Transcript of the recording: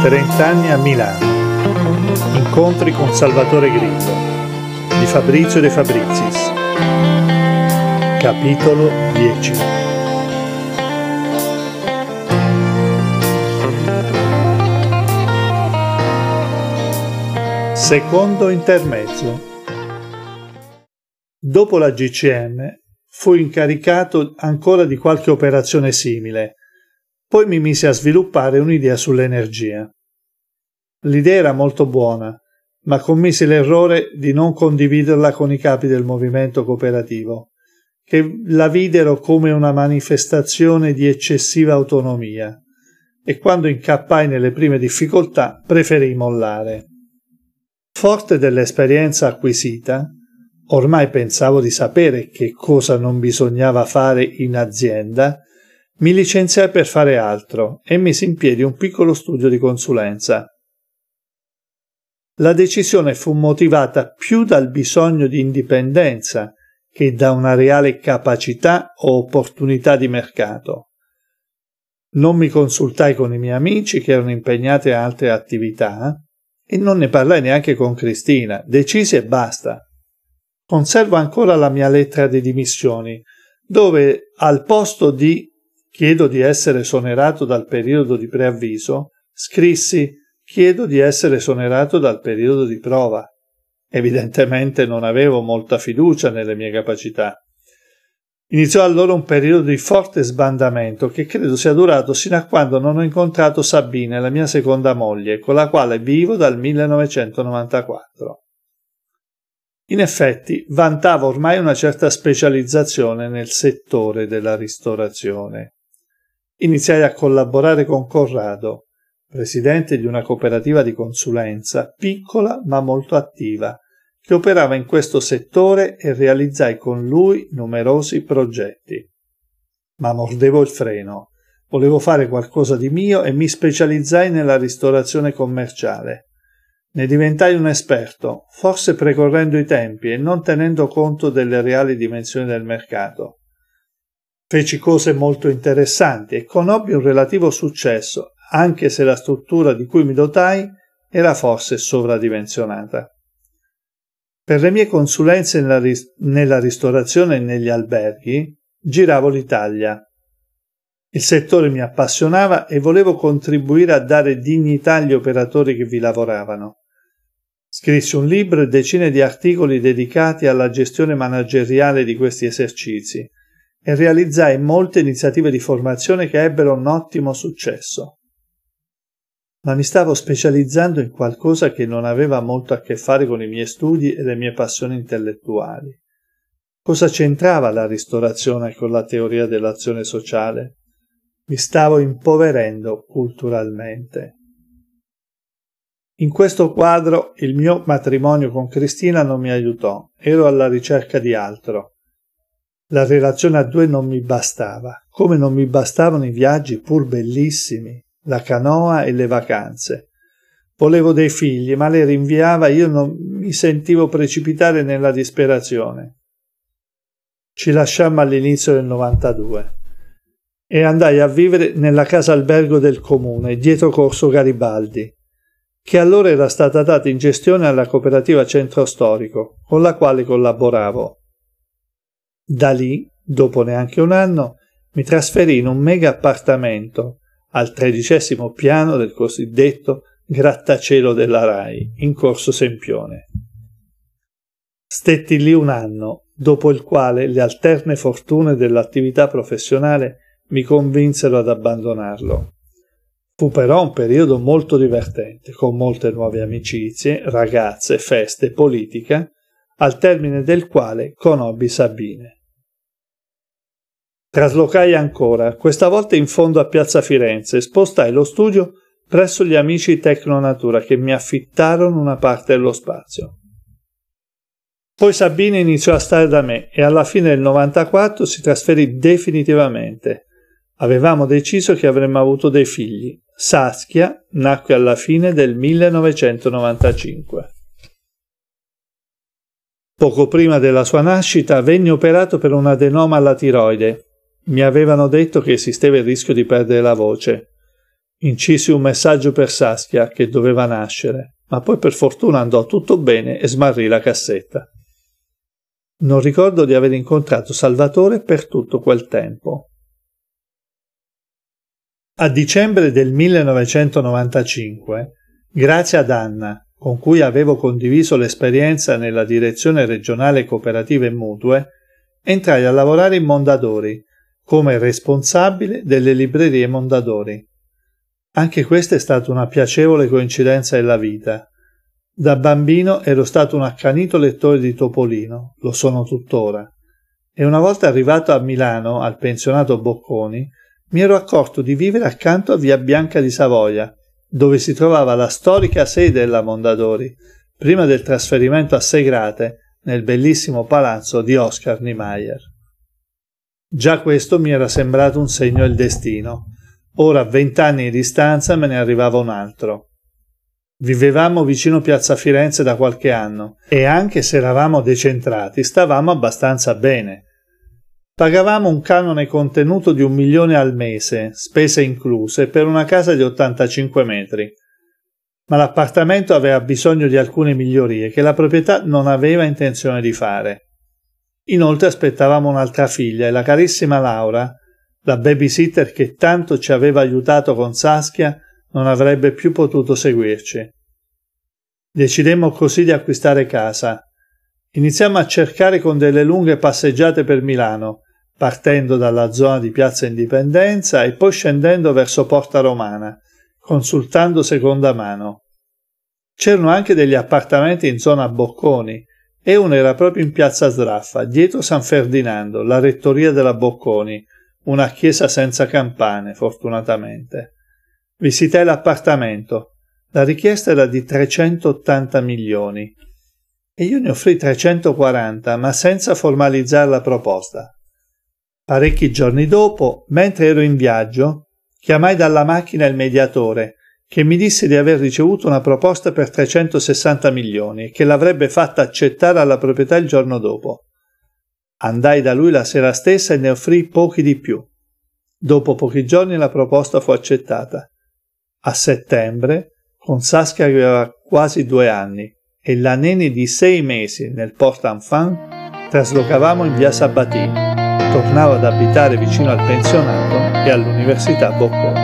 30 anni a Milano. Incontri con Salvatore Grillo di Fabrizio De Fabrizis. Capitolo 10 Secondo intermezzo Dopo la GCM fui incaricato ancora di qualche operazione simile poi mi mise a sviluppare un'idea sull'energia. L'idea era molto buona, ma commisi l'errore di non condividerla con i capi del movimento cooperativo, che la videro come una manifestazione di eccessiva autonomia, e quando incappai nelle prime difficoltà preferii mollare. Forte dell'esperienza acquisita, ormai pensavo di sapere che cosa non bisognava fare in azienda mi licenziai per fare altro e misi in piedi un piccolo studio di consulenza. La decisione fu motivata più dal bisogno di indipendenza che da una reale capacità o opportunità di mercato. Non mi consultai con i miei amici che erano impegnati a altre attività e non ne parlai neanche con Cristina, decisi e basta. Conservo ancora la mia lettera di dimissioni, dove al posto di chiedo di essere esonerato dal periodo di preavviso, scrissi chiedo di essere esonerato dal periodo di prova. Evidentemente non avevo molta fiducia nelle mie capacità. Iniziò allora un periodo di forte sbandamento che credo sia durato sino a quando non ho incontrato Sabine, la mia seconda moglie, con la quale vivo dal 1994. In effetti vantavo ormai una certa specializzazione nel settore della ristorazione. Iniziai a collaborare con Corrado, presidente di una cooperativa di consulenza piccola ma molto attiva, che operava in questo settore e realizzai con lui numerosi progetti. Ma mordevo il freno. Volevo fare qualcosa di mio e mi specializzai nella ristorazione commerciale. Ne diventai un esperto, forse precorrendo i tempi e non tenendo conto delle reali dimensioni del mercato. Feci cose molto interessanti e conobbi un relativo successo, anche se la struttura di cui mi dotai era forse sovradimensionata. Per le mie consulenze nella, ris- nella ristorazione e negli alberghi giravo l'Italia. Il settore mi appassionava e volevo contribuire a dare dignità agli operatori che vi lavoravano. Scrissi un libro e decine di articoli dedicati alla gestione manageriale di questi esercizi e realizzai molte iniziative di formazione che ebbero un ottimo successo. Ma mi stavo specializzando in qualcosa che non aveva molto a che fare con i miei studi e le mie passioni intellettuali. Cosa c'entrava la ristorazione con la teoria dell'azione sociale? Mi stavo impoverendo culturalmente. In questo quadro il mio matrimonio con Cristina non mi aiutò, ero alla ricerca di altro la relazione a due non mi bastava, come non mi bastavano i viaggi pur bellissimi, la canoa e le vacanze. Volevo dei figli, ma le rinviava e io non mi sentivo precipitare nella disperazione. Ci lasciammo all'inizio del 92 e andai a vivere nella casa albergo del comune, dietro Corso Garibaldi, che allora era stata data in gestione alla cooperativa Centro Storico, con la quale collaboravo. Da lì, dopo neanche un anno, mi trasferì in un mega appartamento al tredicesimo piano del cosiddetto grattacielo della RAI, in Corso Sempione. Stetti lì un anno, dopo il quale le alterne fortune dell'attività professionale mi convinsero ad abbandonarlo. Fu però un periodo molto divertente, con molte nuove amicizie, ragazze, feste, politica, al termine del quale conobbi Sabine. Traslocai ancora, questa volta in fondo a Piazza Firenze, e spostai lo studio presso gli amici Tecnonatura che mi affittarono una parte dello spazio. Poi Sabina iniziò a stare da me e alla fine del 94 si trasferì definitivamente. Avevamo deciso che avremmo avuto dei figli. Saskia nacque alla fine del 1995. Poco prima della sua nascita venne operato per un adenoma alla tiroide mi avevano detto che esisteva il rischio di perdere la voce. Incisi un messaggio per Saskia che doveva nascere, ma poi per fortuna andò tutto bene e smarrì la cassetta. Non ricordo di aver incontrato Salvatore per tutto quel tempo. A dicembre del 1995, grazie ad Anna, con cui avevo condiviso l'esperienza nella direzione regionale cooperative mutue, entrai a lavorare in Mondadori come responsabile delle librerie Mondadori. Anche questa è stata una piacevole coincidenza della vita. Da bambino ero stato un accanito lettore di Topolino, lo sono tuttora, e una volta arrivato a Milano, al pensionato Bocconi, mi ero accorto di vivere accanto a via Bianca di Savoia, dove si trovava la storica sede della Mondadori, prima del trasferimento a Segrate, nel bellissimo palazzo di Oscar Niemeyer. Già questo mi era sembrato un segno del destino, Ora, a vent'anni di distanza, me ne arrivava un altro. Vivevamo vicino Piazza Firenze da qualche anno e anche se eravamo decentrati, stavamo abbastanza bene. Pagavamo un canone contenuto di un milione al mese, spese incluse, per una casa di 85 metri. Ma l'appartamento aveva bisogno di alcune migliorie che la proprietà non aveva intenzione di fare. Inoltre aspettavamo un'altra figlia e la carissima Laura la babysitter che tanto ci aveva aiutato con Saskia non avrebbe più potuto seguirci. Decidemmo così di acquistare casa. Iniziamo a cercare con delle lunghe passeggiate per Milano, partendo dalla zona di Piazza Indipendenza e poi scendendo verso Porta Romana, consultando seconda mano. C'erano anche degli appartamenti in zona Bocconi e uno era proprio in Piazza Sraffa, dietro San Ferdinando, la rettoria della Bocconi, una chiesa senza campane, fortunatamente. Visitai l'appartamento. La richiesta era di 380 milioni e io ne offrì 340, ma senza formalizzare la proposta. Parecchi giorni dopo, mentre ero in viaggio, chiamai dalla macchina il mediatore, che mi disse di aver ricevuto una proposta per 360 milioni e che l'avrebbe fatta accettare alla proprietà il giorno dopo. Andai da lui la sera stessa e ne offrì pochi di più. Dopo pochi giorni la proposta fu accettata. A settembre, con Saskia che aveva quasi due anni e la neni di sei mesi nel Port Enfant, traslocavamo in via Sabatini. Tornavo ad abitare vicino al pensionato e all'università Bocconi.